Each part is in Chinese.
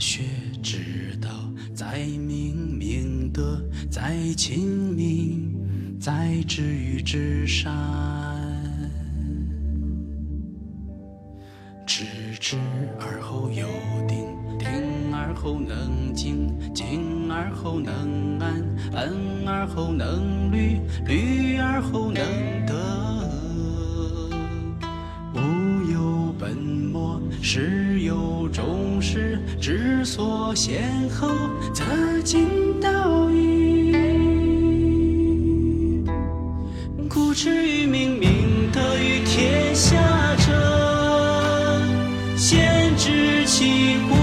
学之道在明明德在亲民在止于至善。知止而后有定定而后能静静而后能安安而后能虑虑而后终始，知所先后，则近道矣。故知于明明德于天下者，先知其过；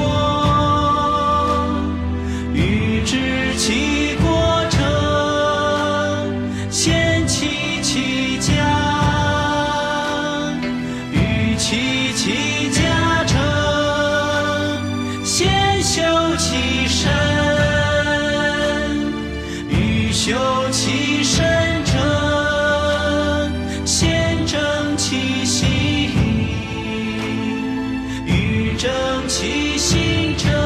起星辰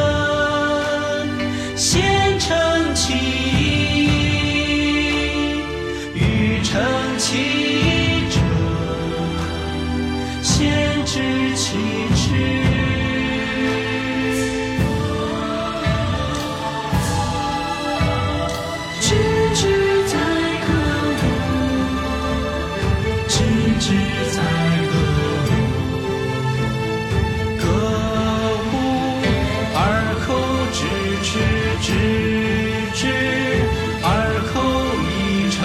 知之而后一诚，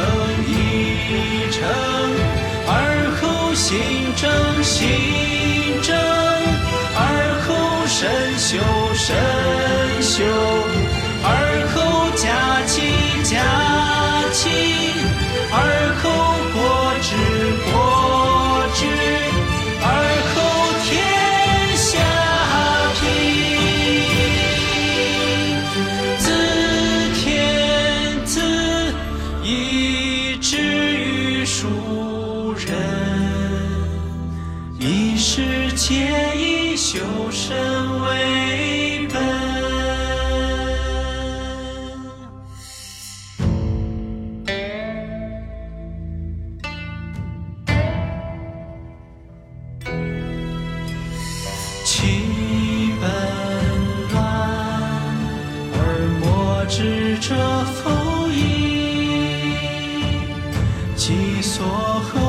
一诚而后心正，心世界以修身为本。七本乱而末者否矣其所何